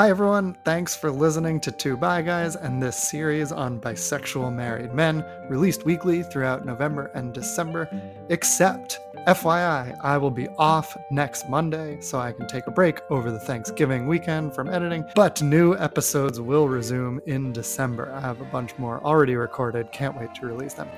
Hi, everyone. Thanks for listening to Two Bi Guys and this series on bisexual married men, released weekly throughout November and December. Except, FYI, I will be off next Monday, so I can take a break over the Thanksgiving weekend from editing, but new episodes will resume in December. I have a bunch more already recorded, can't wait to release them.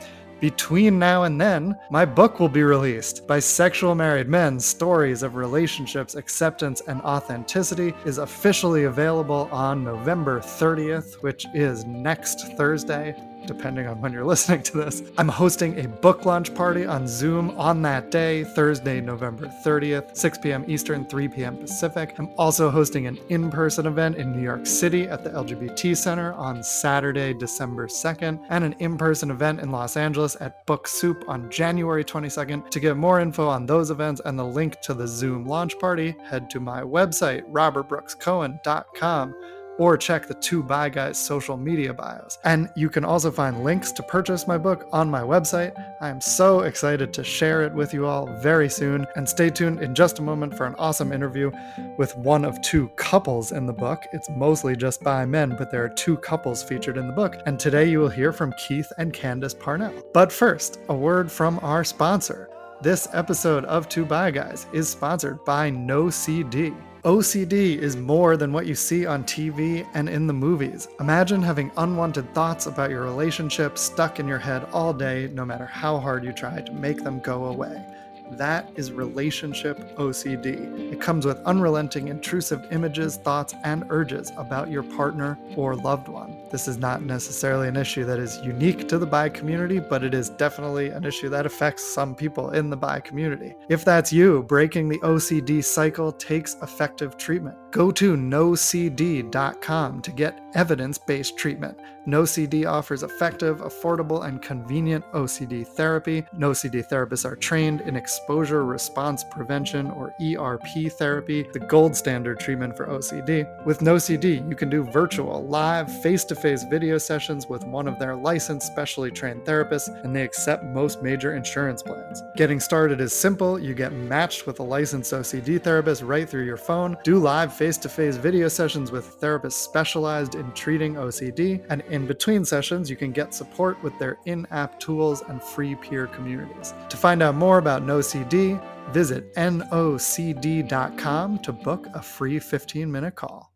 Between now and then, my book will be released. Bisexual Married Men Stories of Relationships, Acceptance, and Authenticity is officially available on November 30th, which is next Thursday depending on when you're listening to this. I'm hosting a book launch party on Zoom on that day, Thursday, November 30th, 6 p.m. Eastern, 3 p.m. Pacific. I'm also hosting an in person event in New York City at the LGBT Center on Saturday, December 2nd, and an in person event in Los Angeles at Book Soup on January 22nd. To get more info on those events and the link to the Zoom launch party, head to my website, robertbrookscohen.com or check the Two Bi Guys social media bios. And you can also find links to purchase my book on my website. I am so excited to share it with you all very soon. And stay tuned in just a moment for an awesome interview with one of two couples in the book. It's mostly just by men, but there are two couples featured in the book. And today you will hear from Keith and Candice Parnell. But first, a word from our sponsor. This episode of Two Bi Guys is sponsored by NoCD. OCD is more than what you see on TV and in the movies. Imagine having unwanted thoughts about your relationship stuck in your head all day, no matter how hard you try to make them go away. That is relationship OCD. It comes with unrelenting, intrusive images, thoughts, and urges about your partner or loved one. This is not necessarily an issue that is unique to the bi community, but it is definitely an issue that affects some people in the bi community. If that's you, breaking the OCD cycle takes effective treatment. Go to nocd.com to get evidence based treatment. NoCD offers effective, affordable, and convenient OCD therapy. NoCD therapists are trained in exposure response prevention or ERP therapy, the gold standard treatment for OCD. With NoCD, you can do virtual, live, face to face video sessions with one of their licensed, specially trained therapists, and they accept most major insurance plans. Getting started is simple. You get matched with a licensed OCD therapist right through your phone, do live face to face video sessions with therapists specialized in treating OCD, and in between sessions, you can get support with their in app tools and free peer communities. To find out more about NoCD, visit nocd.com to book a free 15 minute call.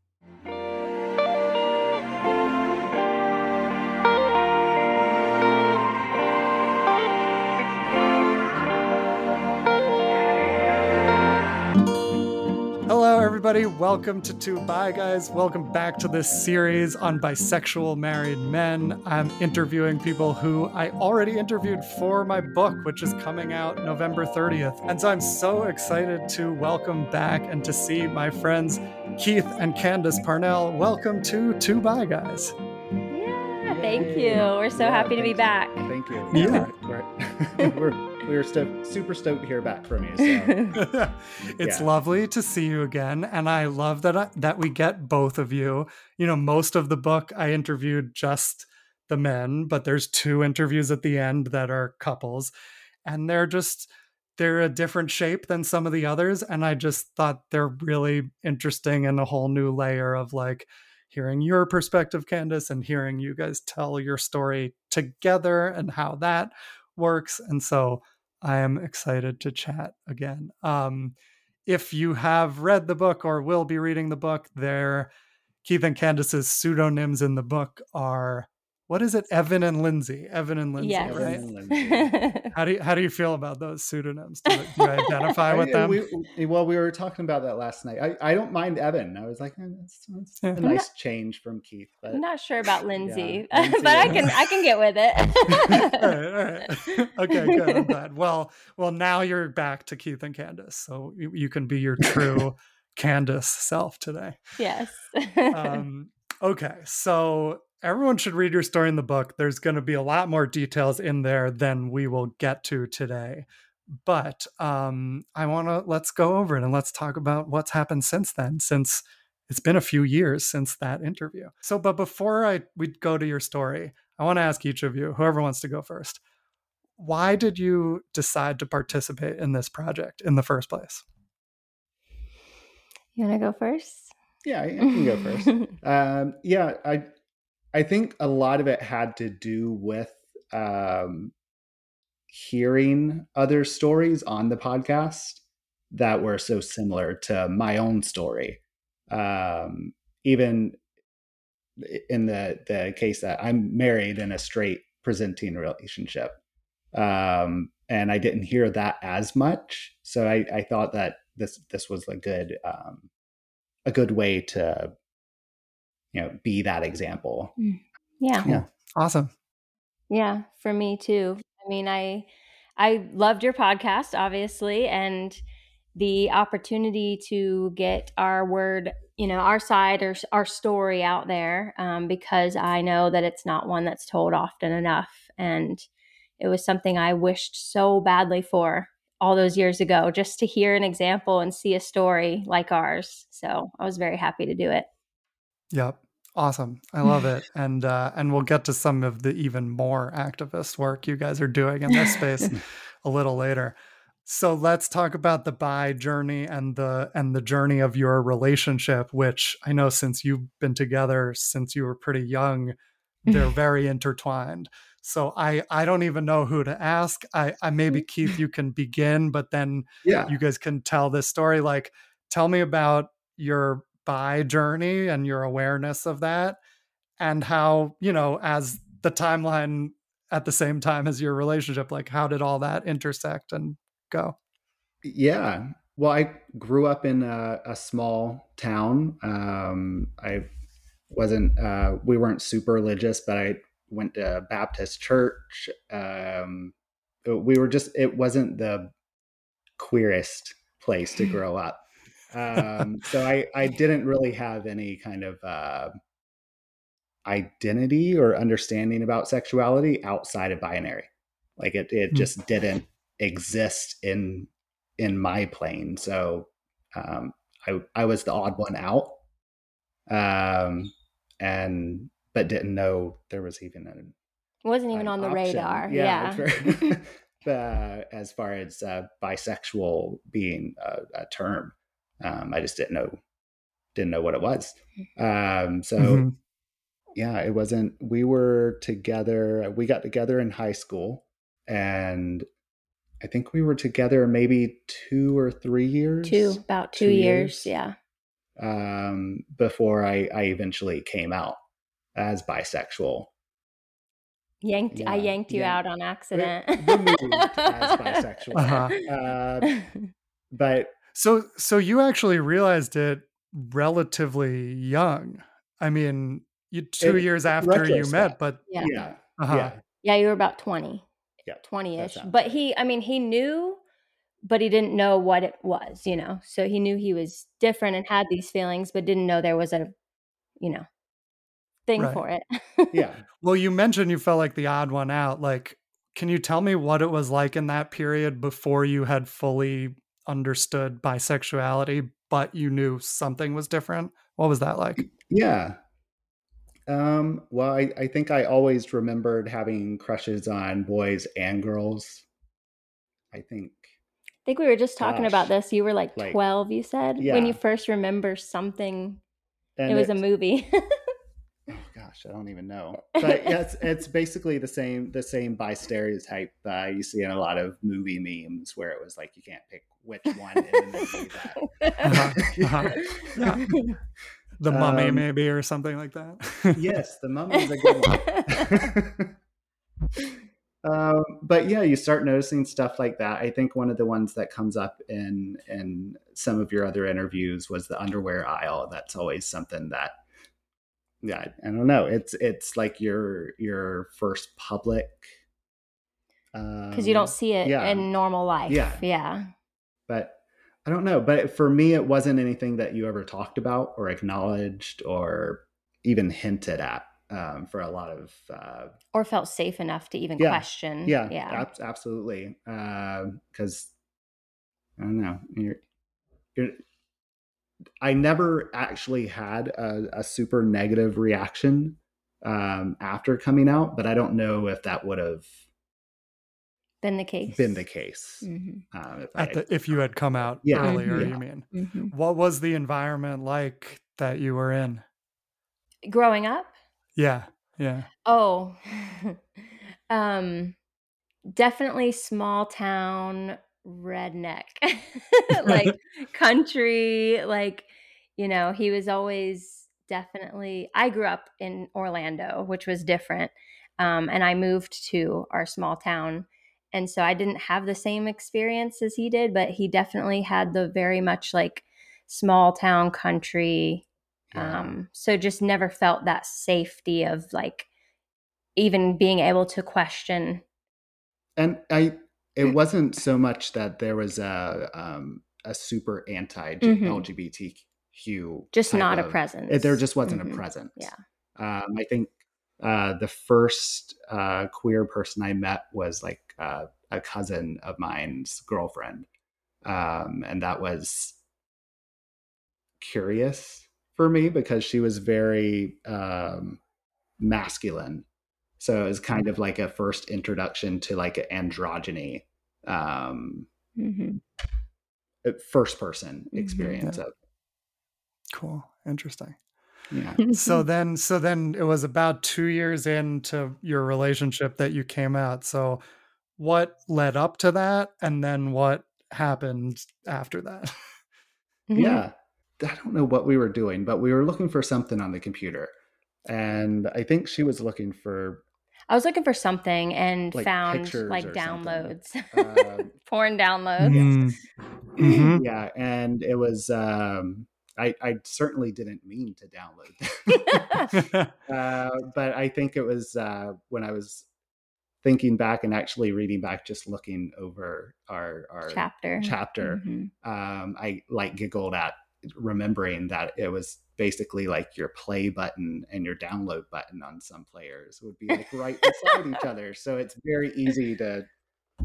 Everybody. Welcome to Two Bi Guys. Welcome back to this series on bisexual married men. I'm interviewing people who I already interviewed for my book, which is coming out November 30th. And so I'm so excited to welcome back and to see my friends Keith and Candice Parnell. Welcome to Two Bi Guys. Yeah, thank you. We're so happy to be back. Thank you. Yeah. We're, we're, we were sto- super stoked to hear back from you. So. it's Yeah. lovely to see you again, and I love that I, that we get both of you. You know, most of the book I interviewed just the men, but there's two interviews at the end that are couples, and they're just they're a different shape than some of the others, and I just thought they're really interesting and a whole new layer of like hearing your perspective, Candice, and hearing you guys tell your story together and how that works, and so. I am excited to chat again. Um, if you have read the book or will be reading the book, there, Keith and Candice's pseudonyms in the book are what is it? Evan and Lindsay. Evan and Lindsay, yes. right? And Lindsay. How do you, how do you feel about those pseudonyms? Do, you- do you identify with them? we- well, we were talking about that last night. I, I don't mind Evan. I was like, eh, that's, that's a I'm nice change from Keith. But I'm not sure about Lindsay, Lindsay, but I can I can get with it. all right, all right. Okay, good. I'm glad. Well, well, now you're back to Keith and Candice, so you, you can be your true Candice self today. yes. um, okay, so everyone should read your story in the book. There's going to be a lot more details in there than we will get to today. But um, I want to let's go over it and let's talk about what's happened since then, since it's been a few years since that interview. So, but before I we go to your story, I want to ask each of you, whoever wants to go first, why did you decide to participate in this project in the first place? you want to go first? Yeah, I, I can go first. um, yeah, I I think a lot of it had to do with um, hearing other stories on the podcast that were so similar to my own story. Um, even in the the case that I'm married in a straight presenting relationship, um, and I didn't hear that as much, so I, I thought that this this was a good um, a good way to you know be that example. Yeah. Cool. Awesome. Yeah, for me too. I mean, I I loved your podcast obviously and the opportunity to get our word, you know, our side or our story out there um, because I know that it's not one that's told often enough and it was something I wished so badly for all those years ago just to hear an example and see a story like ours. So, I was very happy to do it. Yep. Awesome. I love it. And uh, and we'll get to some of the even more activist work you guys are doing in this space a little later. So let's talk about the bi journey and the and the journey of your relationship, which I know since you've been together since you were pretty young, they're very intertwined. So I I don't even know who to ask. I, I maybe Keith you can begin, but then Yeah, you guys can tell this story. Like tell me about your bi journey and your awareness of that and how you know as the timeline at the same time as your relationship like how did all that intersect and go yeah. Well, I grew up in a, a small town. Um, I wasn't. Uh, we weren't super religious, but I went to Baptist church. Um, we were just. It wasn't the queerest place to grow up. Um, so I, I didn't really have any kind of uh, identity or understanding about sexuality outside of binary. Like it, it Hmm. just didn't exist in in my plane. So um, I I was the odd one out, um, and but didn't know there was even an wasn't even an on the option. radar. Yeah, Yeah. very- uh, as far as uh, bisexual being a, a term, um, I just didn't know didn't know what it was. Um, so Mhm. yeah, it wasn't. We were together. We got together in high school, and I think we were together maybe two or three years. two, about two, Two years. years? Yeah. um, before I, I eventually came out as bisexual. Yanked I yanked you yeah. out on accident. removed as bisexual. Uh-huh. Uh, but so so you actually realized it relatively young i mean you two In years after you met but yeah. yeah, uh-huh. yeah, Yeah, you were about 20. Yeah. 20-ish. But he, I mean, he knew, but he didn't know what it was, you know? So he knew he was different and had these feelings, but didn't know there was a, you know, thing Right. for it. yeah. well you mentioned you felt like the odd one out like can you tell me what it was like in that period before you had fully understood bisexuality but you knew something was different what was that like Yeah. Um, well, I, I think I always remembered having crushes on boys and girls. I think, I think we were just talking about this. You were like like, 12, you said, when you first remember something. and it was a movie. gosh, I don't even know. But yeah, it's, it's basically the same the same bi stereotype uh, you see in a lot of movie memes where it was like you can't pick which one in the movie that. Uh-huh, uh-huh. Yeah. the mummy Um, maybe or something like that yes, the mummy is a good one. um, but yeah, you start noticing stuff like that. I think one of the ones that comes up in in some of your other interviews was the underwear aisle. That's always something that yeah, I don't know. It's it's like your your first public Because you don't um, see it yeah. in normal life. Yeah. Yeah. but I don't know. But for me, it wasn't anything that you ever talked about or acknowledged or even hinted at um, for a lot of uh, Or felt safe enough to even Yeah. question. yeah, Yeah. ab- absolutely. Because I don't know, you're, you're, I never actually had a, a super negative reaction um, after coming out, but I don't know if that would have Been the case. been the case. Mhm. Um, if At I- the, if you had come out Yeah, earlier yeah. you mean Mhm. what was the environment like that you were in? Growing up? Yeah. Yeah. Oh. um definitely small town redneck. like country, like you know, he was always definitely I grew up in Orlando, which was different. Um, and I moved to our small town. And so I didn't have the same experience as he did, but he definitely had the very much like small town country. Yeah. Um, so just never felt that safety of like even being able to question. and I it wasn't so much that there was a um, a super anti. LGBTQ Just type not a presence. it- there just wasn't Mhm. a presence. Yeah. Um, I think uh, the first uh, queer person I met was like uh, a cousin of mine's girlfriend, um, and that was curious for me because she was very um, masculine. So it was kind of like a first introduction to like androgyny, um, Mhm. first person Mhm. experience Yeah. of Cool. Interesting. yeah. so then so then it was about two years into your relationship that you came out so what led up to that and then what happened after that Mhm. yeah i don't know what we were doing but we were looking for something on the computer and i think she was looking for I was looking for something and Like found like downloads, Um, porn downloads. Mm. Mhm. yeah and it was um i i certainly didn't mean to download uh, but i think it was uh when i was thinking back and actually reading back just looking over our our Chapter. chapter Mhm. um, I like giggled at remembering that it was basically like your play button and your download button on some players would be like right beside each other. So it's very easy to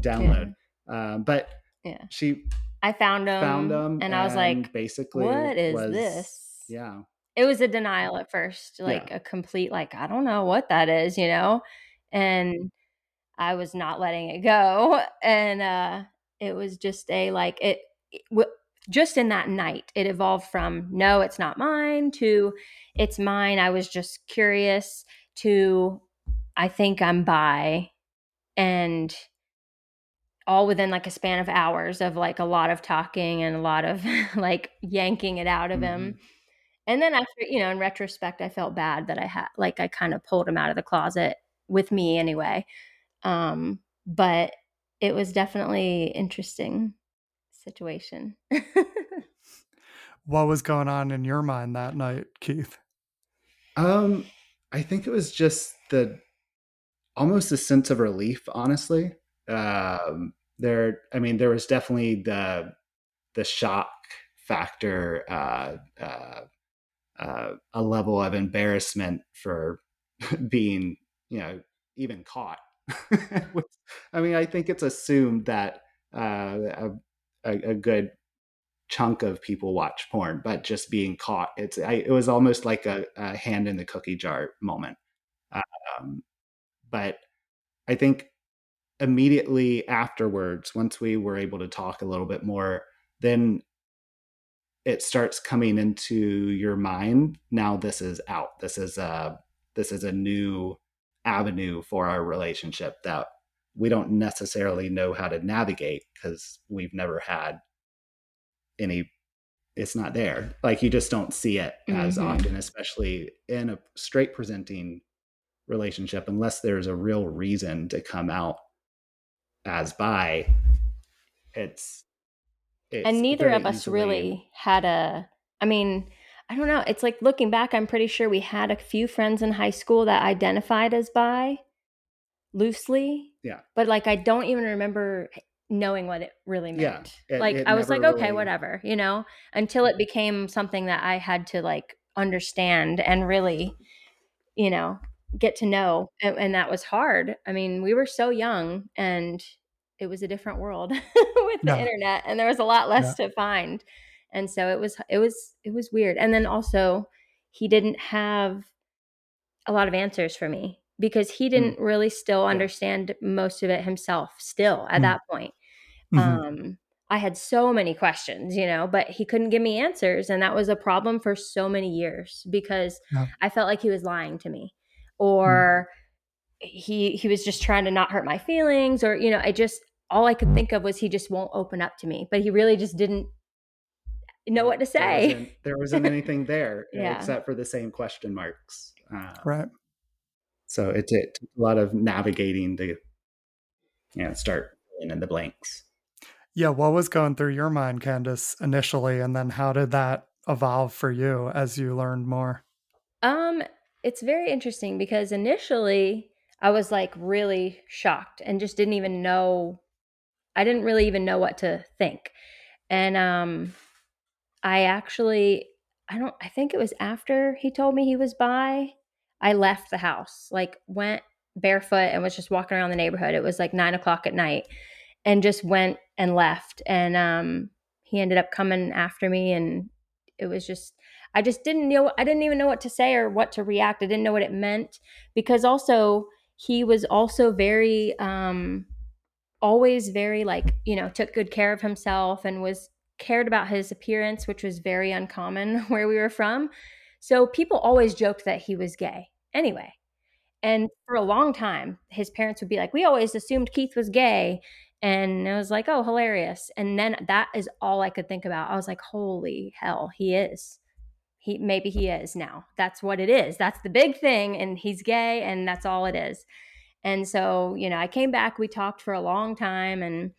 download. Um, but Yeah. she I found them, found them and I was like, basically, "What is was- this?" Yeah. It was a denial at first, like a complete, like I don't know what that is, you know, and I was not letting it go, and uh, it was just a like it. it just in that night, it evolved from no, it's not mine to it's mine. I was just curious to I think I'm bi, and all within like a span of hours of like a lot of talking and a lot of like yanking it out of him. And then after, you know, in retrospect, I felt bad that I had like I kind of pulled him out of the closet with me anyway. Um, but it was definitely interesting situation. what was going on in your mind that night keith Um, I think it was just the almost a sense of relief, honestly. Um, there, I mean, there was definitely the the shock factor, uh, uh, uh, a level of embarrassment for being, you know, even caught. I mean, I think it's assumed that uh, a, a, good chunk of people watch porn, but just being caught, it's I, it was almost like a, a hand in the cookie jar moment. Um, but I think immediately afterwards, once we were able to talk a little bit more, then it starts coming into your mind. Now this is out. This is a this is a new avenue for our relationship that we don't necessarily know how to navigate because we've never had any it's not there like you just don't see it as Mhm. often especially in a straight presenting relationship unless there's a real reason to come out as bi it's, it's and neither of us easily- really had a i mean i don't know it's like looking back i'm pretty sure we had a few friends in high school that identified as bi loosely Yeah. but like i don't even remember knowing what it really Yeah, meant. It- like it i was like okay really- whatever you know until it became something that i had to like understand and really you know get to know and, and that was hard. I mean we were so young and it was a different world with the Yeah. internet and there was a lot less to find. And so it was it was it was weird. And then also he didn't have a lot of answers for me because he didn't really still understand most of it himself still at Mm. that point Mhm. um I had so many questions, you know, but he couldn't give me answers. And that was a problem for so many years because Yeah. I felt like he was lying to me or he he was just trying to not hurt my feelings or you know, I just all I could think of was he just won't open up to me. But he really just didn't know what to There say. wasn't, there wasn't anything there Yeah. except for the same question marks. Uh, Right. So it, it took a lot of navigating to, you know, start filling in the blanks. Yeah. What was going through your mind, Candice, initially? And then how did that evolve for you as you learned more? Um, it's very interesting because initially I was like really shocked and just didn't even know I didn't really even know what to think. And um I actually I don't I think it was after he told me he was bi, I left the house. Like went barefoot and was just walking around the neighborhood. It was like nine o'clock at night and just went and left. And um he ended up coming after me and it was just I just didn't know I didn't even know what to say or what to react. I didn't know what it meant because also he was also very um always very like, you know, took good care of himself and was cared about his appearance, which was very uncommon where we were from. So people always joked that he was gay. Anyway, and for a long time, his parents would be like, "We always assumed Keith was gay." And I was like, "Oh, hilarious." And then that is all I could think about. I was like, "Holy hell, he is." he maybe he is now that's what it is that's the big thing and he's gay and that's all it is and so you know i came back we talked for a long time and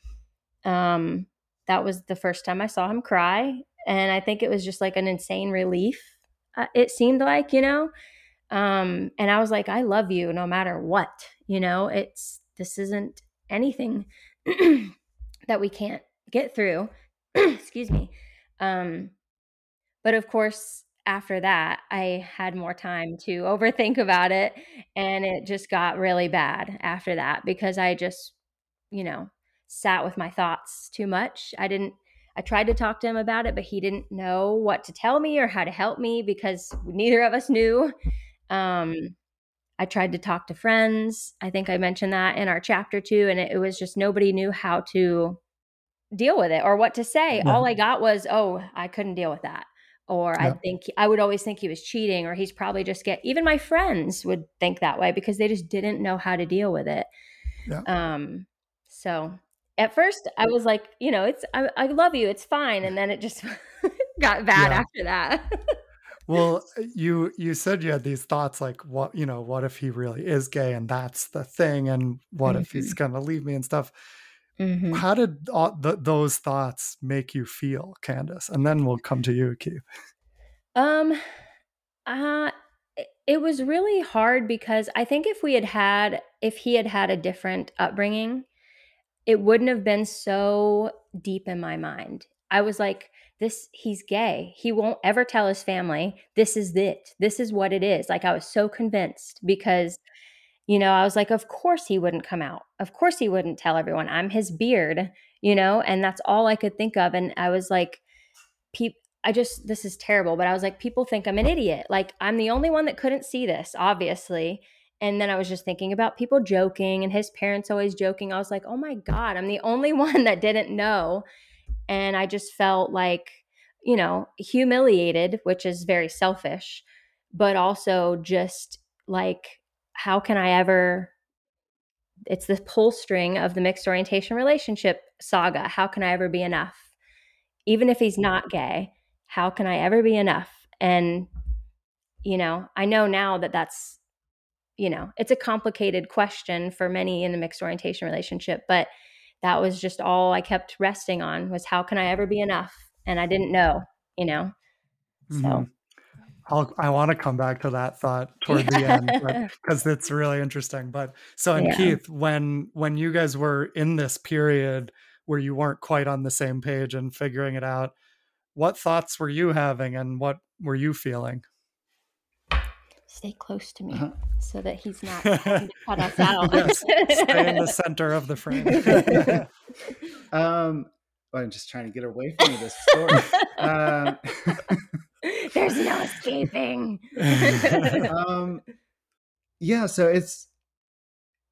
um that was the first time i saw him cry and i think it was just like an insane relief uh, it seemed like you know um and i was like i love you no matter what you know? It's this isn't anything that we can't get through excuse me. Um but of course after that i had more time to overthink about it and it just got really bad after that because i just you know sat with my thoughts too much. I didn't i tried to talk to him about it but he didn't know what to tell me or how to help me because neither of us knew um i tried to talk to friends i think i mentioned that in our chapter too and it, it was just nobody knew how to deal with it or what to say Yeah. all i got was oh i couldn't deal with that or I think I would always think he was cheating, or he's probably just get. Even my friends would think that way because they just didn't know how to deal with it. Yeah. Um. So at first, I was like, you know, it's I, I love you, it's fine, and then it just got bad after that. Well, you you said you had these thoughts like what you know, what if he really is gay and that's the thing, and what if he's gonna leave me and stuff. Mhm. How did all th- those thoughts make you feel, Candice? And then we'll come to you, Keith. Um, uh, it- it was really hard because I think if we had had, if he had had a different upbringing, it wouldn't have been so deep in my mind. I was like, this, he's gay. He won't ever tell his family, this is it. This is what it is. Like, I was so convinced because, you know, I was like, of course he wouldn't come out. Of course he wouldn't tell everyone. I'm his beard, you know, and that's all I could think of. And I was like, people, I just, this is terrible, but I was like, people think I'm an idiot. Like, I'm the only one that couldn't see this, obviously. And then I was just thinking about people joking and his parents always joking. I was like, oh my God, I'm the only one that didn't know. And I just felt like, you know, humiliated, which is very selfish, but also just like, how can I ever? It's the pull string of the mixed orientation relationship saga. How can I ever be enough? Even if he's not gay, how can I ever be enough? And, you know, I know now that that's, you know, it's a complicated question for many in the mixed orientation relationship, but that was just all I kept resting on was how can I ever be enough? And I didn't know, you know. So Mhm. I'll, I want to come back to that thought toward the end because it's really interesting. But so, and Yeah. Keith, when when you guys were in this period where you weren't quite on the same page and figuring it out, what thoughts were you having and what were you feeling? Stay close to me Uh-huh. so that he's not trying to cut us out. Yes, Stay in the center of the frame. um, I'm just trying to get away from this story. um, There's no escaping. um, yeah, so it's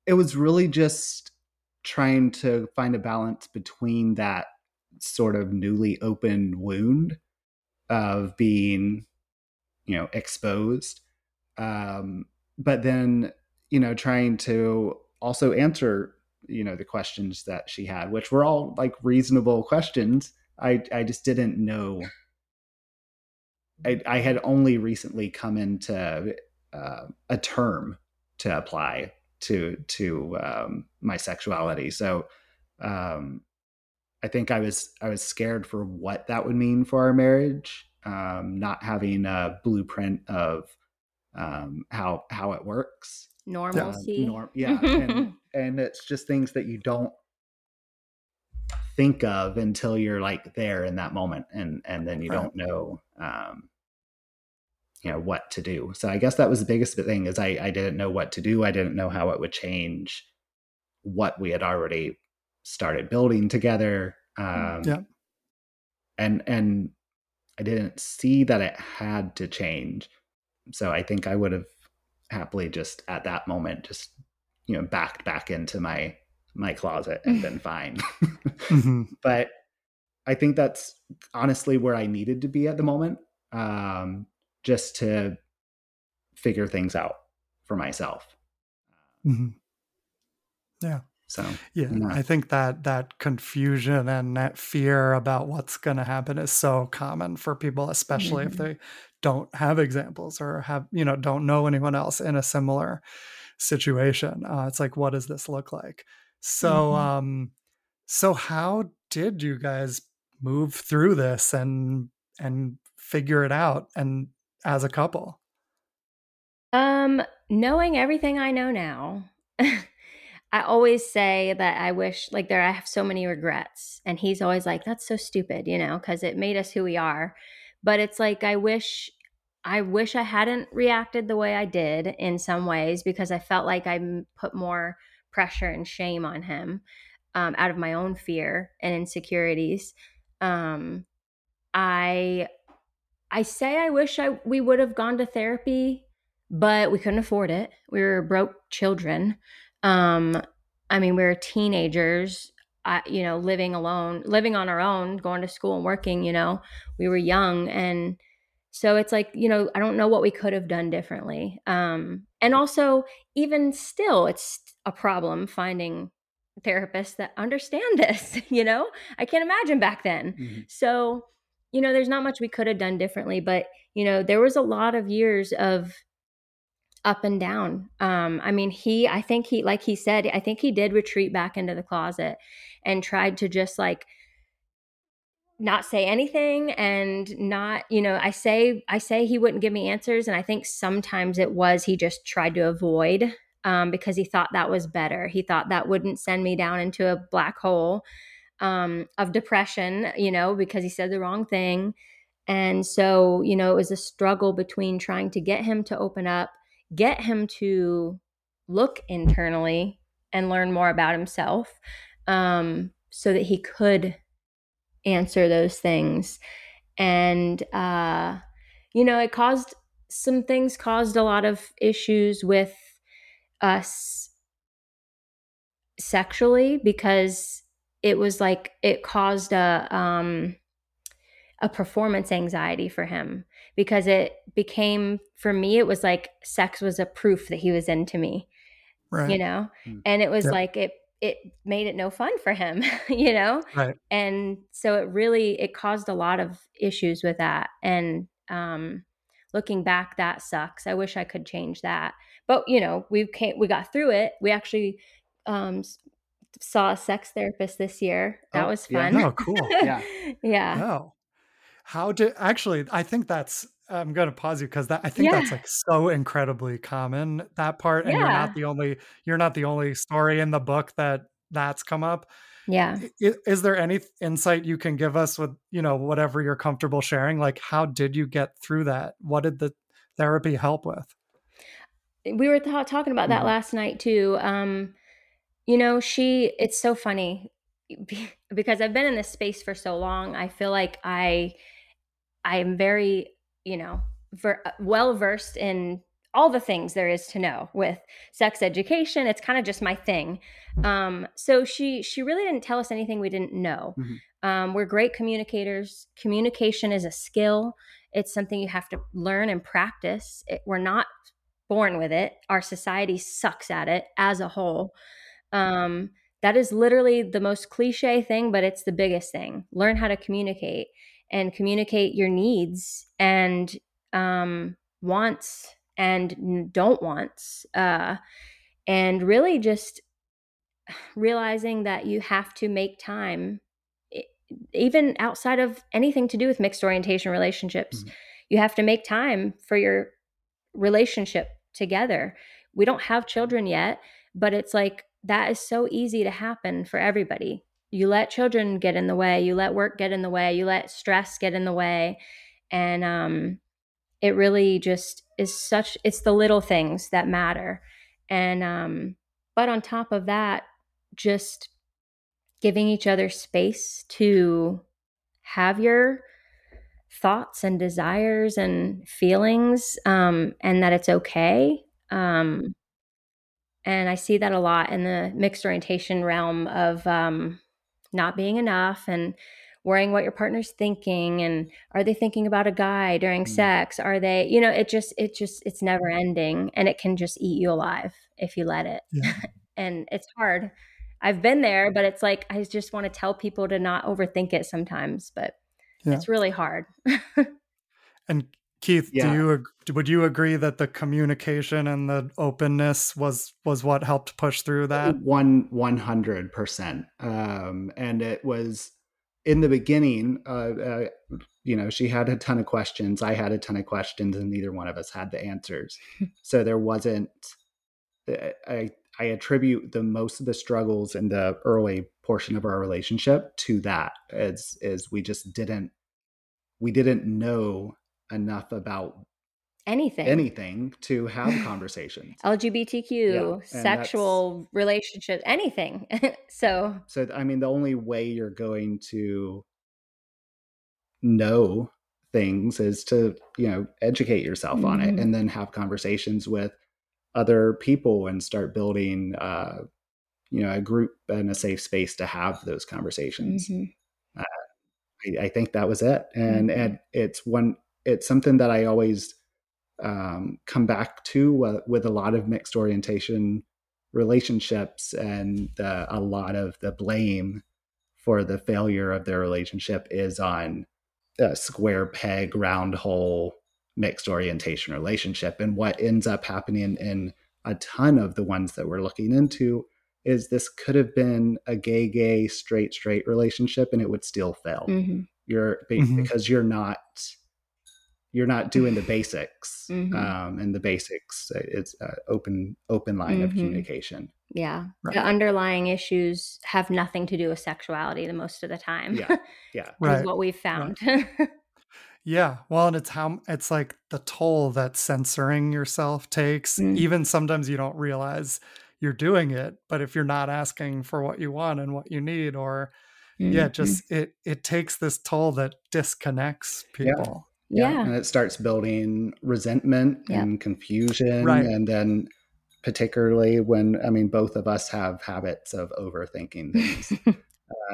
it was really just trying to find a balance between that sort of newly opened wound of being, you know, exposed. Um, but then, you know, trying to also answer, you know, the questions that she had, which were all like reasonable questions. I, I just didn't know. I, I had only recently come into uh, a term to apply to to um, my sexuality. So um, I think I was I was scared for what that would mean for our marriage, um, not having a blueprint of um, how how it works. Normalcy. Uh, norm, yeah, and, and it's just things that you don't think of until you're like there in that moment, and and then you right. don't know um, you know what to do so i guess that was the biggest thing is i i didn't know what to do i didn't know how it would change what we had already started building together mm, um yeah and and i didn't see that it had to change so i think i would have happily just at that moment just you know backed back into my my closet and been fine mm-hmm. but i think that's honestly where i needed to be at the moment um just to figure things out for myself. Mm-hmm. Yeah. So yeah, I think that that confusion and that fear about what's going to happen is so common for people, especially mm-hmm. if they don't have examples or have you know don't know anyone else in a similar situation. Uh, it's like, what does this look like? So, mm-hmm. um, so how did you guys move through this and and figure it out and as a couple? Um, knowing everything I know now, I always say that I wish like there I have so many regrets and he's always like that's so stupid, you know, cuz it made us who we are. But it's like I wish I wish I hadn't reacted the way I did in some ways because I felt like I put more pressure and shame on him um, out of my own fear and insecurities. Um, I I say I wish I we would have gone to therapy, but we couldn't afford it. We were broke children. Um, I mean, we were teenagers. I, you know, living alone, living on our own, going to school and working. You know, we were young, and so it's like you know, I don't know what we could have done differently. Um, and also, even still, it's a problem finding therapists that understand this. You know, I can't imagine back then. Mm-hmm. So you know, there's not much we could have done differently, but you know, there was a lot of years of up and down. Um, I mean, he, I think he, like he said, I think he did retreat back into the closet and tried to just like not say anything and not, you know, I say, I say he wouldn't give me answers. And I think sometimes it was he just tried to avoid um, because he thought that was better. He thought that wouldn't send me down into a black hole um, of depression, you know, because he said the wrong thing. And so, you know, it was a struggle between trying to get him to open up, get him to look internally and learn more about himself um, so that he could answer those things. And, uh, you know, it caused some things, caused a lot of issues with us sexually because it was like it caused a um a performance anxiety for him because it became for me it was like sex was a proof that he was into me right. you know mm. and it was yep. like it it made it no fun for him you know right. and so it really it caused a lot of issues with that and um looking back that sucks i wish i could change that but you know we came we got through it we actually um saw a sex therapist this year. That oh, was fun. Yeah. Oh, cool. yeah. yeah. Oh. How did actually I think that's I'm going to pause you because that I think yeah. that's like so incredibly common that part, and yeah. you're not the only you're not the only story in the book that that's come up. Yeah. Is, is, there any insight you can give us with you know whatever you're comfortable sharing? Like, how did you get through that? What did the therapy help with? We were th- talking about that mm-hmm. last night too. Um, you know, she, it's so funny because I've been in this space for so long. I feel like I, I am very, you know, ver- uh, well versed in all the things there is to know with sex education. It's kind of just my thing. Um, so she she really didn't tell us anything we didn't know. Mm-hmm. Um, we're great communicators. Communication is a skill. It's something you have to learn and practice. It, we're not born with it. Our society sucks at it as a whole. Um, that is literally the most cliche thing, but it's the biggest thing. Learn how to communicate and communicate your needs and um, wants and don't wants. Uh, and really just realizing that you have to make time even outside of anything to do with mixed orientation relationships mm-hmm. you have to make time for your relationship together we don't have children yet but it's like that is so easy to happen for everybody you let children get in the way you let work get in the way you let stress get in the way and um it really just is such it's the little things that matter. And um but on top of that just giving each other space to have your thoughts and desires and feelings um, and that it's okay um, and i see that a lot in the mixed orientation realm of um, not being enough and worrying what your partner's thinking and are they thinking about a guy during mm. sex are they you know it just it just it's never ending and it can just eat you alive if you let it yeah. and it's hard I've been there, but it's like I just want to tell people to not overthink it sometimes, but yeah. it's really hard. and Keith, yeah. do you would you agree that the communication and the openness was was what helped push through that? One one hundred percent. Um, and it was in the beginning. Uh, uh, you know, she had a ton of questions. I had a ton of questions, and neither one of us had the answers. so there wasn't. Uh, I I attribute the most of the struggles in the early portion of our relationship to that as as we just didn't we didn't know enough about anything anything to have conversations lgbtq yeah, sexual relationship anything so so i mean the only way you're going to know things is to you know educate yourself mm-hmm. on it mm-hmm. and then have conversations with other people and start building uh, you know a group and a safe space to have those conversations mm-hmm. uh, I, I, think that was it and mm-hmm. and it's one it's something that i always um, come back to uh, with a lot of mixed orientation relationships and the, a lot of the blame for the failure of their relationship is on a square peg round hole mixed orientation relationship. And what ends up happening in a ton of the ones that we're looking into is this could have been a gay gay straight straight relationship and it would still fail mm-hmm. you're mm-hmm. because you're not you're not doing the basics mm-hmm. um, and the basics uh, it's uh, open open line mm-hmm. of communication yeah right. the underlying issues have nothing to do with sexuality the most of the time yeah yeah right. is what we've found right. Yeah, well, and it's how it's like the toll that censoring yourself takes. Mm. Even sometimes you don't realize you're doing it, but if you're not asking for what you want and what you need, or mm-hmm. yeah, just it it takes this toll that disconnects people. Yeah, yeah. and it starts building resentment yeah. and confusion, right. and then particularly when I mean both of us have habits of overthinking things.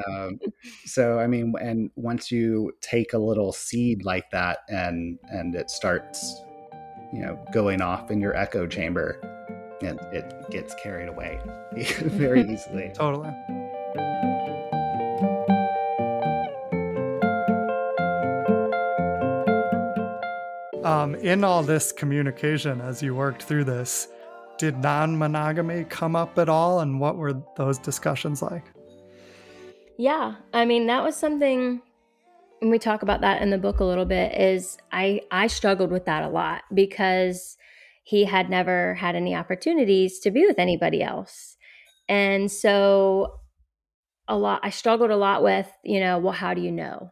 um, so I mean, and once you take a little seed like that and and it starts, you know, going off in your echo chamber, and it gets carried away very easily. totally. Um, in all this communication, as you worked through this, did non monogamy come up at all? And what were those discussions like? Yeah, I mean that was something and we talk about that in the book a little bit is I I struggled with that a lot because he had never had any opportunities to be with anybody else. And so a lot I struggled a lot with, you know, well how do you know?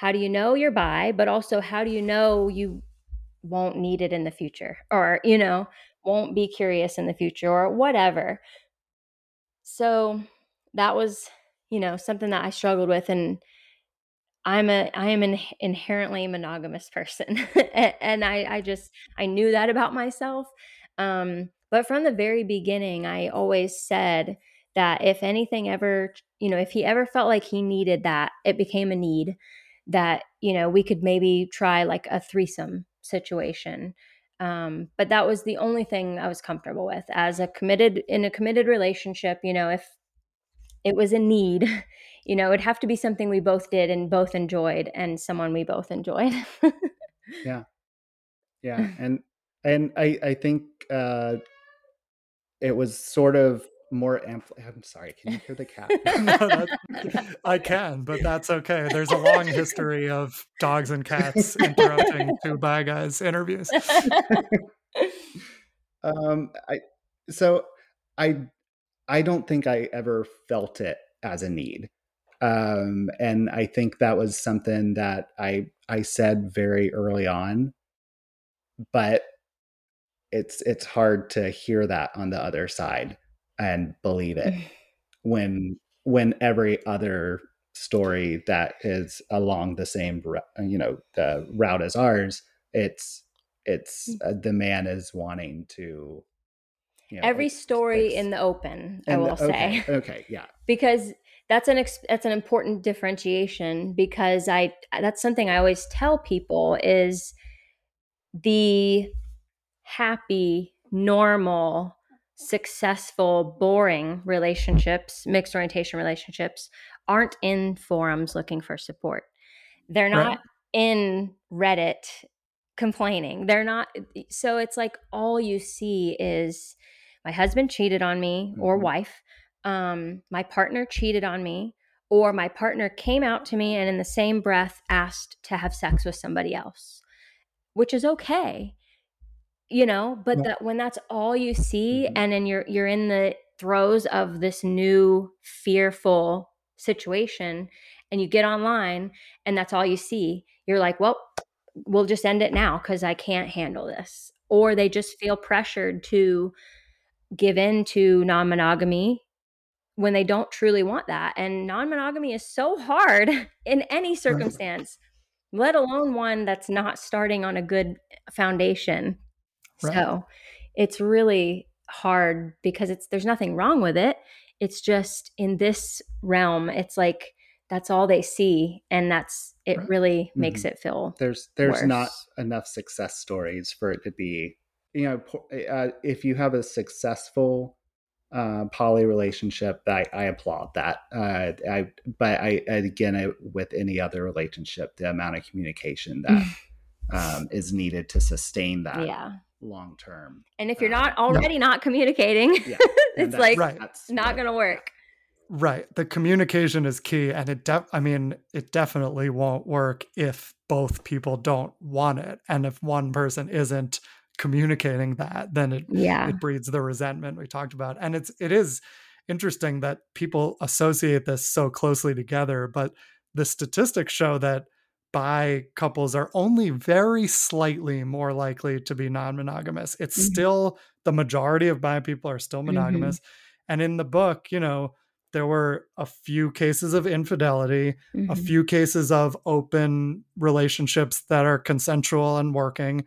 How do you know you're bi, but also how do you know you won't need it in the future or, you know, won't be curious in the future or whatever. So that was you know something that i struggled with and i'm a i am an inherently monogamous person and i i just i knew that about myself um but from the very beginning i always said that if anything ever, you know, if he ever felt like he needed that, it became a need that, you know, we could maybe try like a threesome situation. Um, but that was the only thing I was comfortable with as a committed in a committed relationship. You know, if it was a need, you know, it'd have to be something we both did and both enjoyed, and someone we both enjoyed. yeah, yeah, and and I I think uh, it was sort of more ampli- I'm sorry, can you hear the cat? no, I can, but that's okay. There's a long history of dogs and cats interrupting Two Bi Guys interviews. um, I so I I don't think I ever felt it as a need. Um, and I think that was something that I I said very early on, but it's it's hard to hear that on the other side and believe it when when every other story that is along the same you know the route as ours it's it's mm. uh, the man is wanting to you know, every story in the open i will the, okay, say. okay yeah. Because that's an ex- that's an important differentiation because i that's something i always tell people is the happy normal successful, boring relationships, mixed orientation relationships, aren't in forums looking for support. They're not right. in Reddit complaining. They're not. So it's like all you see is my husband cheated on me or mm-hmm. wife, um, my partner cheated on me, or my partner came out to me and in the same breath asked to have sex with somebody else, which is okay you know but yeah. that when that's all you see mm-hmm. and then you're you're in the throes of this new fearful situation and you get online and that's all you see you're like well we'll just end it now because i can't handle this or they just feel pressured to give in to non-monogamy when they don't truly want that and non-monogamy is so hard in any circumstance let alone one that's not starting on a good foundation Right. So it's really hard because it's there's nothing wrong with it. It's just in this realm, it's like that's all they see and that's it right. really mm-hmm. makes it feel there's there's worse. not enough success stories for it to be you know uh, if you have a successful uh, poly relationship I, I applaud that uh, I but I again I, with any other relationship the amount of communication that um, is needed to sustain that yeah long term. And if you're not um, already no. not communicating, yeah. it's like right. not going to work. Right. The communication is key and it def- I mean it definitely won't work if both people don't want it and if one person isn't communicating that then it yeah. it breeds the resentment we talked about. And it's it is interesting that people associate this so closely together but the statistics show that bi couples are only very slightly more likely to be non-monogamous. It's mm-hmm. still the majority of bi people are still mm-hmm. monogamous. Mm-hmm. And in the book, you know, there were a few cases of infidelity, mm-hmm. a few cases of open relationships that are consensual and working,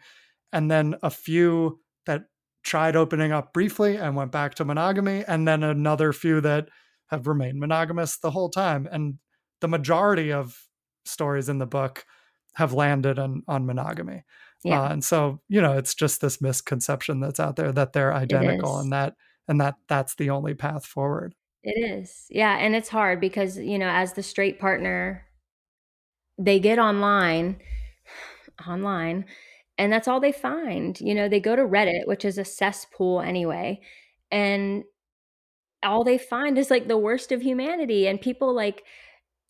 and then a few that tried opening up briefly and went back to monogamy, and then another few that have remained monogamous the whole time. And the majority of stories in the book have landed on on monogamy. Yeah. Uh, and so, you know, it's just this misconception that's out there that they're identical and that and that that's the only path forward. It is. Yeah, and it's hard because, you know, as the straight partner they get online online and that's all they find. You know, they go to Reddit, which is a cesspool anyway, and all they find is like the worst of humanity and people like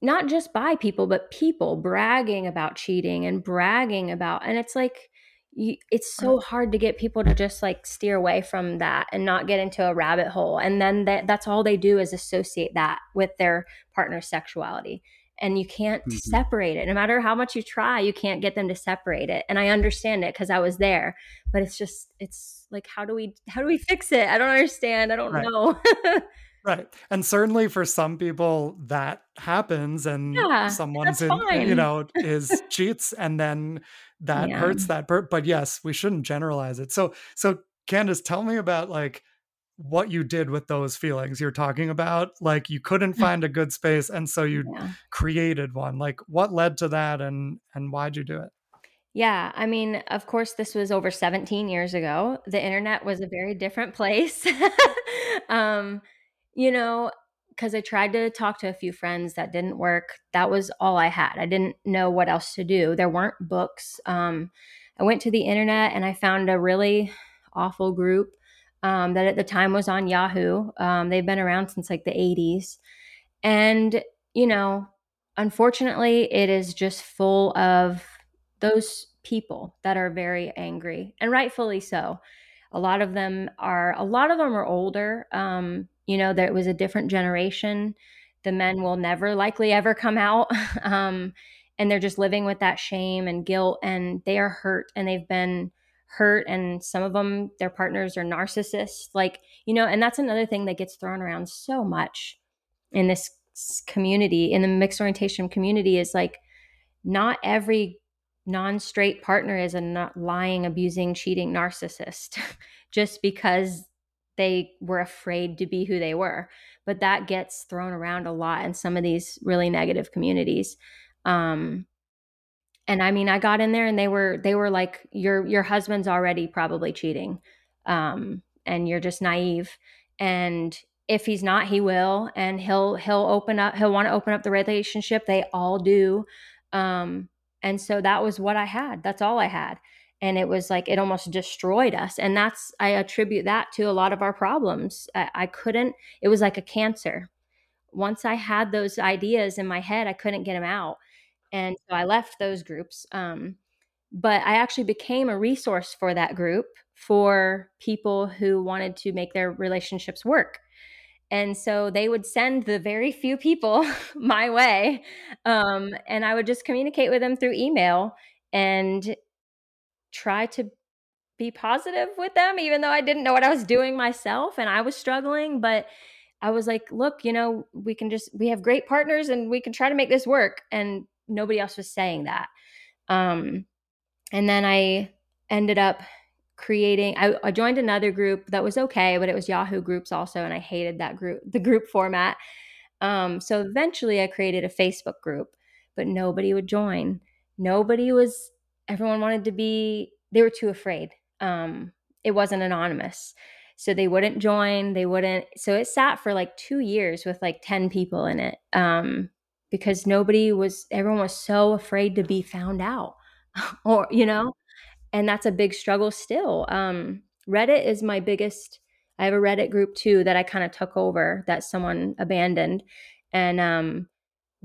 not just bi people, but people bragging about cheating and bragging about, and it's like, you, it's so hard to get people to just like steer away from that and not get into a rabbit hole. And then that, that's all they do is associate that with their partner's sexuality. And you can't mm-hmm. separate it. No matter how much you try, you can't get them to separate it. And I understand it because I was there, but it's just, it's like, how do we, how do we fix it? I don't understand. I don't right. know. Right. And certainly for some people that happens and yeah, someone's in fine. you know is cheats and then that yeah. hurts that per- but yes, we shouldn't generalize it. So so Candice, tell me about like what you did with those feelings you're talking about like you couldn't find a good space and so you Yeah. created one like what led to that and and why'd you do it Yeah, I mean, of course, this was over 17 years ago. The internet was a very different place. um, you know, because I tried to talk to a few friends that didn't work. That was all I had. I didn't know what else to do. There weren't books. Um, I went to the internet and I found a really awful group um, that at the time was on Yahoo. Um, they've been around since like the 80s. And, you know, unfortunately, it is just full of those people that are very angry and rightfully so a lot of them are a lot of them are older um, you know there it was a different generation. The men will never likely ever come out um, and they're just living with that shame and guilt and they are hurt and they've been hurt and some of them their partners are narcissists like you know and that's another thing that gets thrown around so much in this community in the mixed orientation community is like not every non-straight partner is a not lying abusing cheating narcissist just because they were afraid to be who they were but that gets thrown around a lot in some of these really negative communities um and i mean i got in there and they were they were like your your husband's already probably cheating um and you're just naive and if he's not he will and he'll he'll open up he'll want to open up the relationship they all do um and so that was what I had. That's all I had. And it was like it almost destroyed us. And that's, I attribute that to a lot of our problems. I, I couldn't, it was like a cancer. Once I had those ideas in my head, I couldn't get them out. And so I left those groups. Um, but I actually became a resource for that group for people who wanted to make their relationships work. And so they would send the very few people my way. Um, and I would just communicate with them through email and try to be positive with them, even though I didn't know what I was doing myself and I was struggling. But I was like, look, you know, we can just, we have great partners and we can try to make this work. And nobody else was saying that. Um, and then I ended up creating I, I, joined another group that was okay but it was yahoo groups also and i hated that group the group format um, so eventually i created a facebook group but nobody would join nobody was everyone wanted to be they were too afraid um, it wasn't anonymous so they wouldn't join they wouldn't so it sat for like two years with like 10 people in it um, because nobody was everyone was so afraid to be found out or you know and that's a big struggle still. Um, Reddit is my biggest. I have a Reddit group too that I kind of took over that someone abandoned, and um,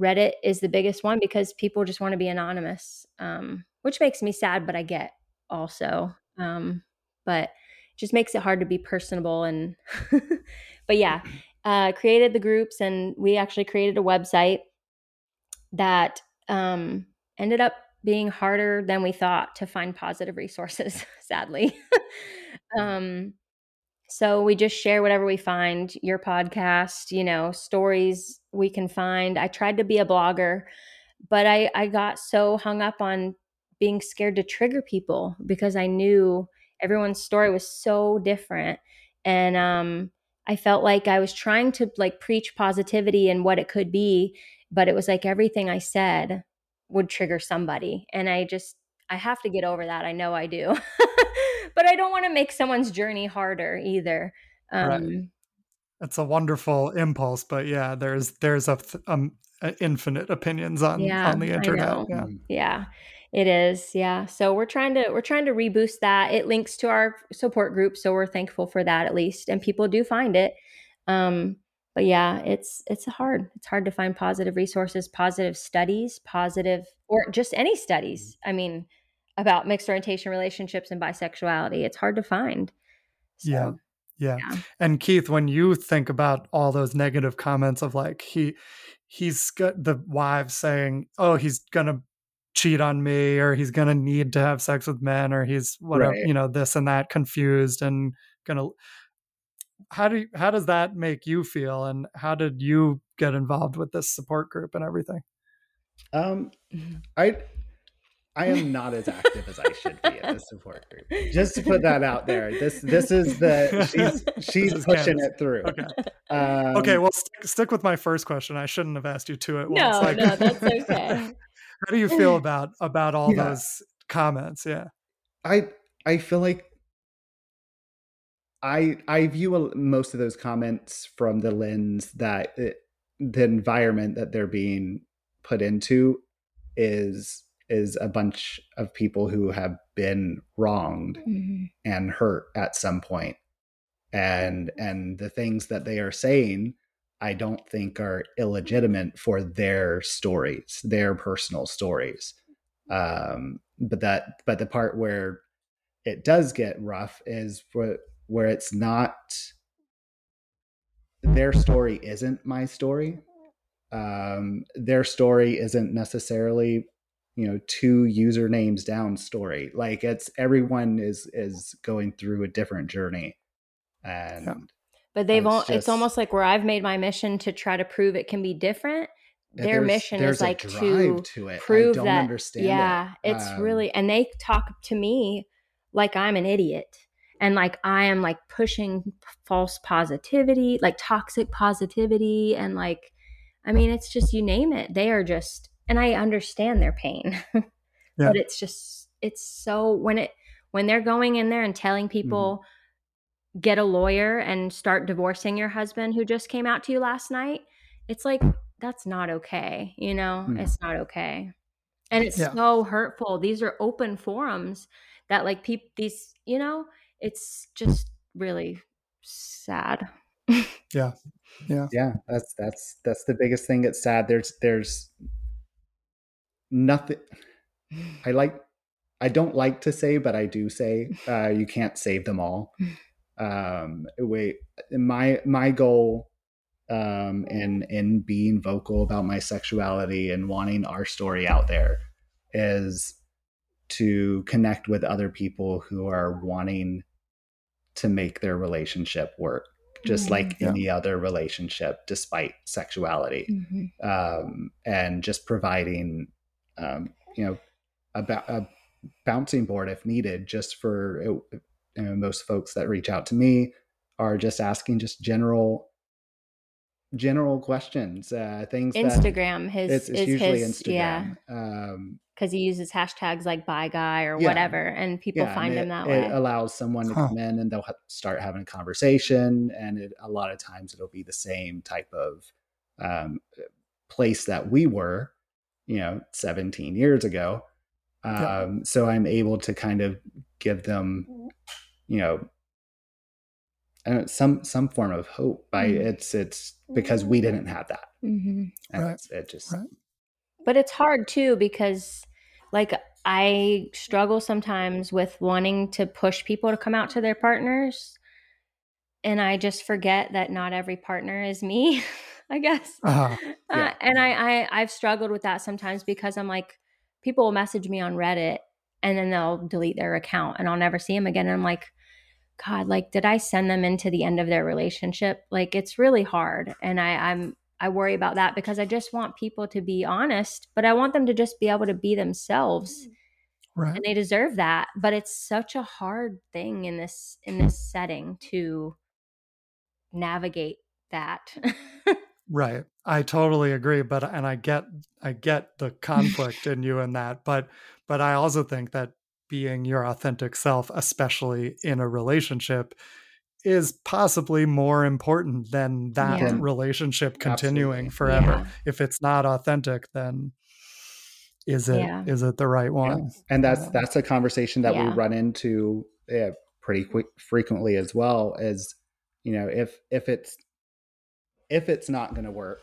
Reddit is the biggest one because people just want to be anonymous, um, which makes me sad, but I get also. Um, but just makes it hard to be personable and. but yeah, uh, created the groups and we actually created a website that um, ended up being harder than we thought to find positive resources, sadly. um, so we just share whatever we find, your podcast, you know, stories we can find. I tried to be a blogger, but I, I got so hung up on being scared to trigger people because I knew everyone's story was so different. And um, I felt like I was trying to like preach positivity and what it could be, but it was like everything I said would trigger somebody. And I just, I have to get over that. I know I do. but I don't want to make someone's journey harder either. Um, right. It's a wonderful impulse, but yeah, there's there's a um, infinite opinions on yeah, on the internet. Yeah. yeah, it is. Yeah, so we're trying to we're trying to reboost that. It links to our support group, so we're thankful for that at least, and people do find it. Um, but yeah, it's it's hard. It's hard to find positive resources, positive studies, positive or just any studies. I mean, about mixed orientation relationships and bisexuality. It's hard to find. So, yeah. yeah. Yeah. And Keith, when you think about all those negative comments of like he he's got the wives saying, "Oh, he's going to cheat on me or he's going to need to have sex with men or he's whatever, right. you know, this and that confused and going to how do you, how does that make you feel and how did you get involved with this support group and everything um i I am not as active as I should be in the support group. Just to put that out there. This this is the she's she's pushing Candice. it through. Okay. Um, okay, well, stick, stick with my first question. I shouldn't have asked you two at once. No, Like, no, that's okay. How do you feel about about all Yeah. those comments? Yeah. I I feel like I I view a- most of those comments from the lens that it, the environment that they're being put into is is a bunch of people who have been wronged Mhm. and hurt at some point and and the things that they are saying i don't think are illegitimate for their stories their personal stories. Um but that but the part where it does get rough is where where it's not their story isn't my story. Um their story isn't necessarily you know two usernames down story. Like it's everyone is is going through a different journey. And But they've all, it's just- almost like where I've made my mission to try to prove it can be different. Their mission is like to to it prove i don't that understand it. yeah it's Um, really and they talk to me like i'm an idiot and like i am like pushing false positivity like toxic positivity and like i mean it's just you name it they are just and i understand their pain but it's just it's so when it when they're going in there and telling people get a lawyer and start divorcing your husband who just came out to you last night it's like that's not okay you know? Mhm. it's not okay. And it's Yeah. so hurtful. These are open forums that like people these you know it's just really sad. Yeah. Yeah. Yeah, that's that's that's the biggest thing it's sad. There's there's nothing i like i don't like to say but i do say uh you can't save them all um wait my my goal um in in being vocal about my sexuality and wanting our story out there is to connect with other people who are wanting to make their relationship work just Mhm. like Yeah. any other relationship despite sexuality Mhm. um, and just providing um, you know a, ba- a bouncing board if needed just for you know, most folks that reach out to me are just asking just general general questions uh things that instagram his it's, it's is usually his yeah instagram um because he uses hashtags like "bi guy" or Yeah. whatever, and people yeah, find and him it, that it way. allows someone to Huh. come in and they'll ha- start having a conversation and it, a lot of times it'll be the same type of um, place that we were you know 17 years ago um, Yeah. so i'm able to kind of give them you know I know, some some form of hope by Mhm. it's it's because we didn't have that hmm and Right. it just Right. But it's hard too because, like, I struggle sometimes with wanting to push people to come out to their partners, and I just forget that not every partner is me. I guess. Uh-huh. Uh, Yeah. and I, I I've struggled with that sometimes because I'm like, people will message me on Reddit and then they'll delete their account and I'll never see them again. And I'm like, God, like, did I send them into the end of their relationship? Like, it's really hard, and I, I'm I worry about that because I just want people to be honest, but I want them to just be able to be themselves, mm. Right. and they deserve that. But it's such a hard thing in this in this setting to navigate that. Right. I totally agree, but and I get I get the conflict in you in that, but but I also think that being your authentic self, especially in a relationship, is possibly more important than that Yeah. relationship continuing Absolutely. forever. Yeah. If it's not authentic, then is it is Yeah. it the right one? and that's that's a conversation that Yeah. we run into pretty quick frequently as well is you know if if it's if it's not going to work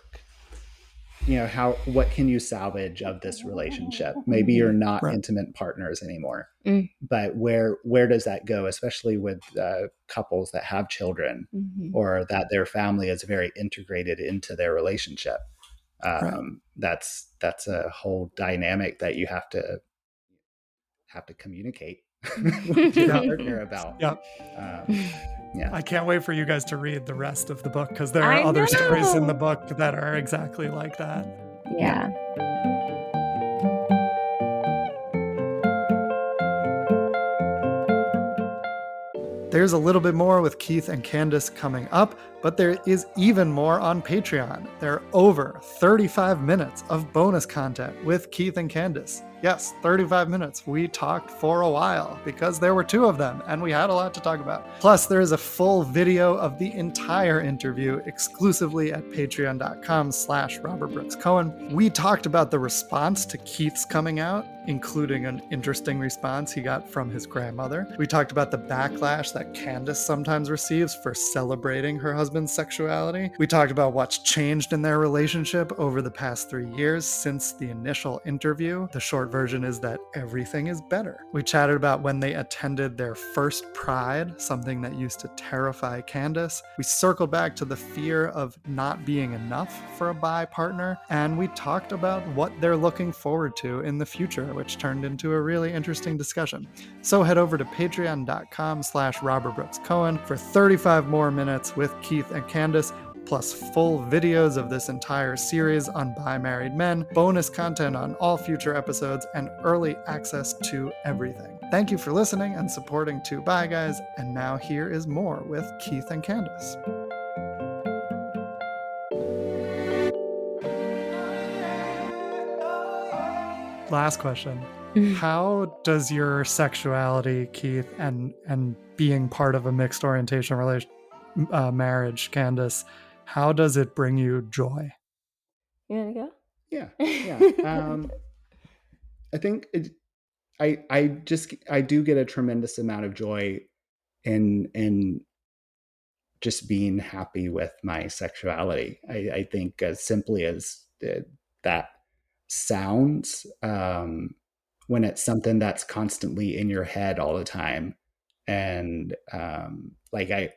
you know how what can you salvage of this relationship maybe you're not Right. intimate partners anymore Mm. but where where does that go especially with uh, couples that have children Mhm. or that their family is very integrated into their relationship um, Right. that's that's a whole dynamic that you have to have to communicate not about. Um, yeah. I can't wait for you guys to read the rest of the book because there are I other know. stories in the book that are exactly like that. Yeah. There's a little bit more with Keith and Candice coming up, but there is even more on Patreon. There are over 35 minutes of bonus content with Keith and Candice. Yes, 35 minutes. We talked for a while because there were two of them and we had a lot to talk about. Plus, there is a full video of the entire interview exclusively at patreon.com slash Robert Brooks Cohen. We talked about the response to Keith's coming out, including an interesting response he got from his grandmother. We talked about the backlash that Candice sometimes receives for celebrating her husband's sexuality. We talked about what's changed in their relationship over the past three years since the initial interview. The short version is that everything is better. We chatted about when they attended their first pride, something that used to terrify Candice. We circled back to the fear of not being enough for a bi partner, and we talked about what they're looking forward to in the future, which turned into a really interesting discussion. So head over to patreon.com slash Robert Brooks Cohen for 35 more minutes with Keith and Candice plus full videos of this entire series on bi married men, bonus content on all future episodes, and early access to everything. Thank you for listening and supporting Two Bi Guys, and now here is more with Keith and Candice. Last question. How does your sexuality, Keith, and and being part of a mixed orientation relation uh, marriage, Candice, how does it bring you joy? You want to go? Yeah, yeah. um, I think it, I I just I do get a tremendous amount of joy in in just being happy with my sexuality. I, I think as simply as the, that sounds, um, when it's something that's constantly in your head all the time, and um, like I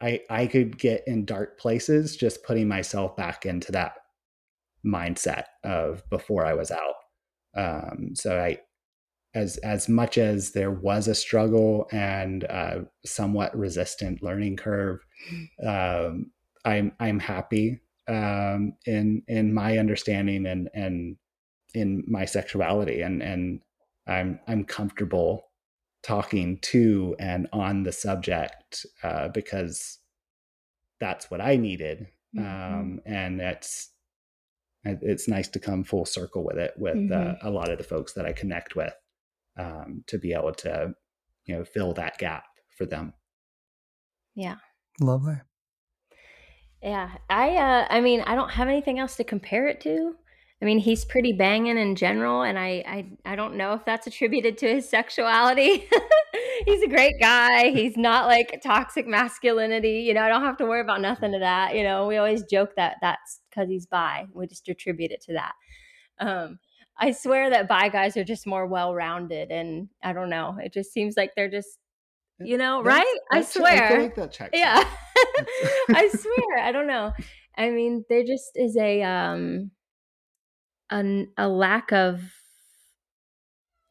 I I could get in dark places just putting myself back into that mindset of before I was out. Um, so I as as much as there was a struggle and a somewhat resistant learning curve, um, I'm I'm happy um, in in my understanding and and in my sexuality and and I'm I'm comfortable talking to and on the subject uh, because that's what I needed. Mm-hmm. Um, and it's it's nice to come full circle with it with uh, mm-hmm. uh, a lot of the folks that I connect with um, to be able to you know fill that gap for them. Yeah, lovely. Yeah, I uh, I mean I don't have anything else to compare it to. I mean, he's pretty banging in general, and I, I, I don't know if that's attributed to his sexuality. he's a great guy. He's not like toxic masculinity. You know, I don't have to worry about nothing of that. You know, we always joke that that's because he's bi. We just attribute it to that. Um, I swear that bi guys are just more well rounded, and I don't know. It just seems like they're just, you know, that's, right? That's, I swear. I like that. Yeah, I swear. I don't know. I mean, there just is a um a, a lack of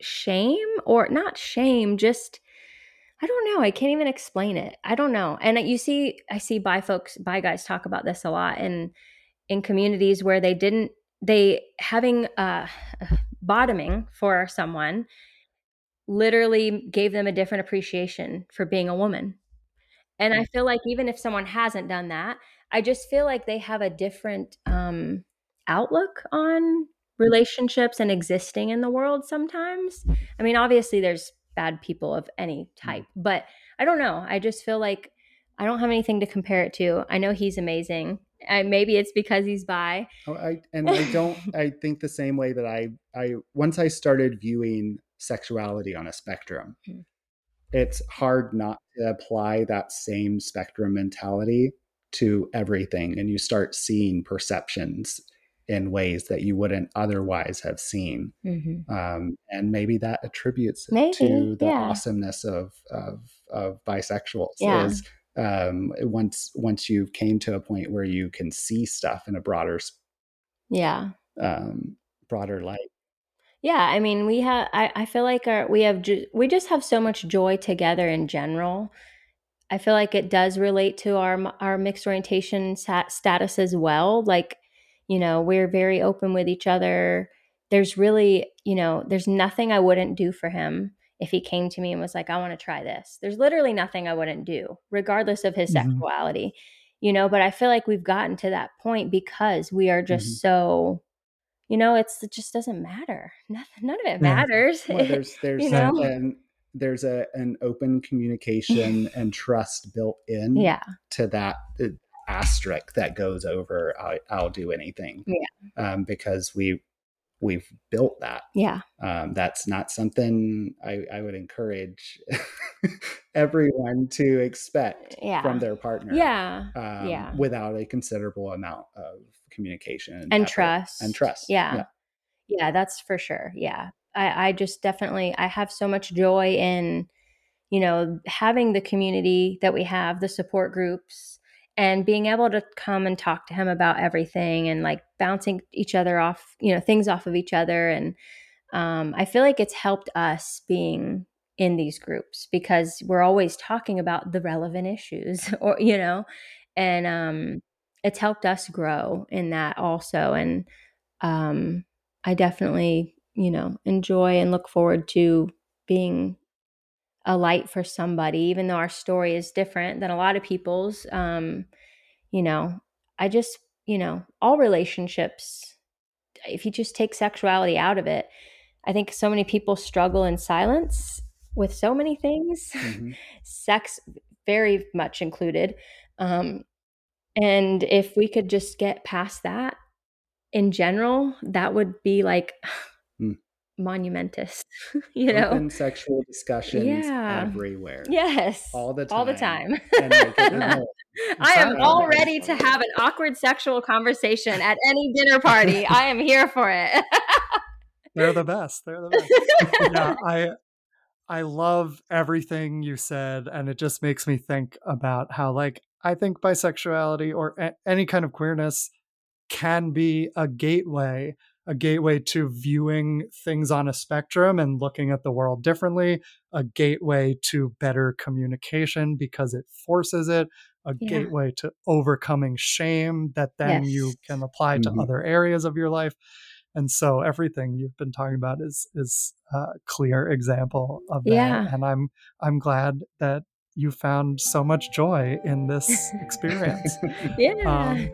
shame or not shame, just I don't know. I can't even explain it. I don't know. And you see, I see bi folks, bi guys talk about this a lot in in communities where they didn't they having uh bottoming for someone literally gave them a different appreciation for being a woman. And I mm. feel like even if someone hasn't done that, I just feel like they have a different um outlook on relationships and existing in the world sometimes. I mean, obviously there's bad people of any type, but I don't know. I just feel like I don't have anything to compare it to. I know he's amazing. And maybe it's because he's bi. Oh, I and I don't I think the same way that I I once I started viewing sexuality on a spectrum, mm-hmm. it's hard not to apply that same spectrum mentality to everything and you start seeing perceptions in ways that you wouldn't otherwise have seen. Mm-hmm. Um, and maybe that attributes maybe, to the yeah. awesomeness of, of, of bisexuals yeah. is um, once, once you came to a point where you can see stuff in a broader, yeah, um, broader light. Yeah, I mean, we have. I, I feel like our we have ju- we just have so much joy together in general. I feel like it does relate to our our mixed orientation sat- status as well. Like you know we're very open with each other there's really you know there's nothing i wouldn't do for him if he came to me and was like, I want to try this. There's literally nothing I wouldn't do, regardless of his mm-hmm. sexuality, you know. But I feel like we've gotten to that point because we are just mm-hmm. so, you know, it's it just doesn't matter. Nothing, none of it matters. Well, there's there's you know? an, there's a an open communication and trust built in yeah. to that asterisk that goes over I, will do anything yeah um, because we we've built that. Yeah. Um, that's not something I, I would encourage everyone to expect yeah. from their partner. Yeah. Um, yeah. Without a considerable amount of communication and, and trust. And trust. Yeah. yeah. Yeah, that's for sure. Yeah. I, I just definitely I have so much joy in, you know, having the community that we have, the support groups, and being able to come and talk to him about everything and like bouncing each other off, you know, things off of each other. And um, I feel like it's helped us being in these groups because we're always talking about the relevant issues or, you know, and um, it's helped us grow in that also. And um, I definitely, you know, enjoy and look forward to being a light for somebody, even though our story is different than a lot of people's. Um, you know, I just, you know, all relationships, if you just take sexuality out of it, I think so many people struggle in silence with so many things, mm-hmm. sex very much included. Um, and if we could just get past that in general, that would be like monumentous, you know, Open sexual discussions yeah. everywhere. Yes, all the time, all the time. I am all ready to have an awkward sexual conversation at any dinner party. I am here for it. They're the best. They're the best. yeah, I I love everything you said, and it just makes me think about how, like, I think bisexuality or a- any kind of queerness can be a gateway a gateway to viewing things on a spectrum and looking at the world differently, a gateway to better communication because it forces it, a yeah. gateway to overcoming shame that then yes. you can apply to mm-hmm. other areas of your life. And so everything you've been talking about is is a clear example of that. Yeah. And I'm I'm glad that you found so much joy in this experience. yeah. Um,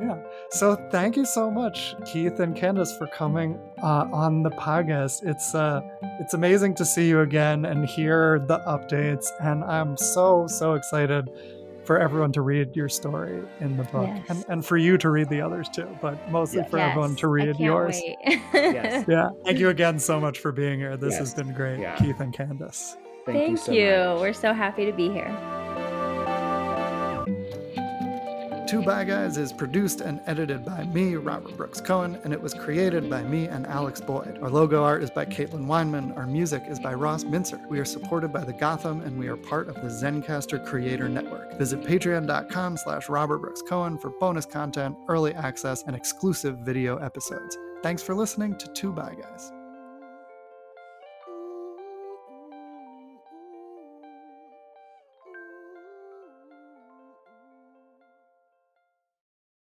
yeah. So thank you so much, Keith and Candice, for coming uh, on the podcast. It's uh, it's amazing to see you again and hear the updates, and I'm so so excited for everyone to read your story in the book, yes. and and for you to read the others too, but mostly for yes. everyone to read yours. yes. Yeah. Thank you again so much for being here. This has been great, yeah. Keith and Candice. Thank, Thank you. So you. We're so happy to be here. Two Bi Guys is produced and edited by me, Robert Brooks Cohen, and it was created by me and Alex Boyd. Our logo art is by Caitlin Weinman. Our music is by Ross Mincer. We are supported by the Gotham, and we are part of the Zencastr Creator Network. Visit patreon.com slash Robert Brooks Cohen for bonus content, early access, and exclusive video episodes. Thanks for listening to Two Bi Guys.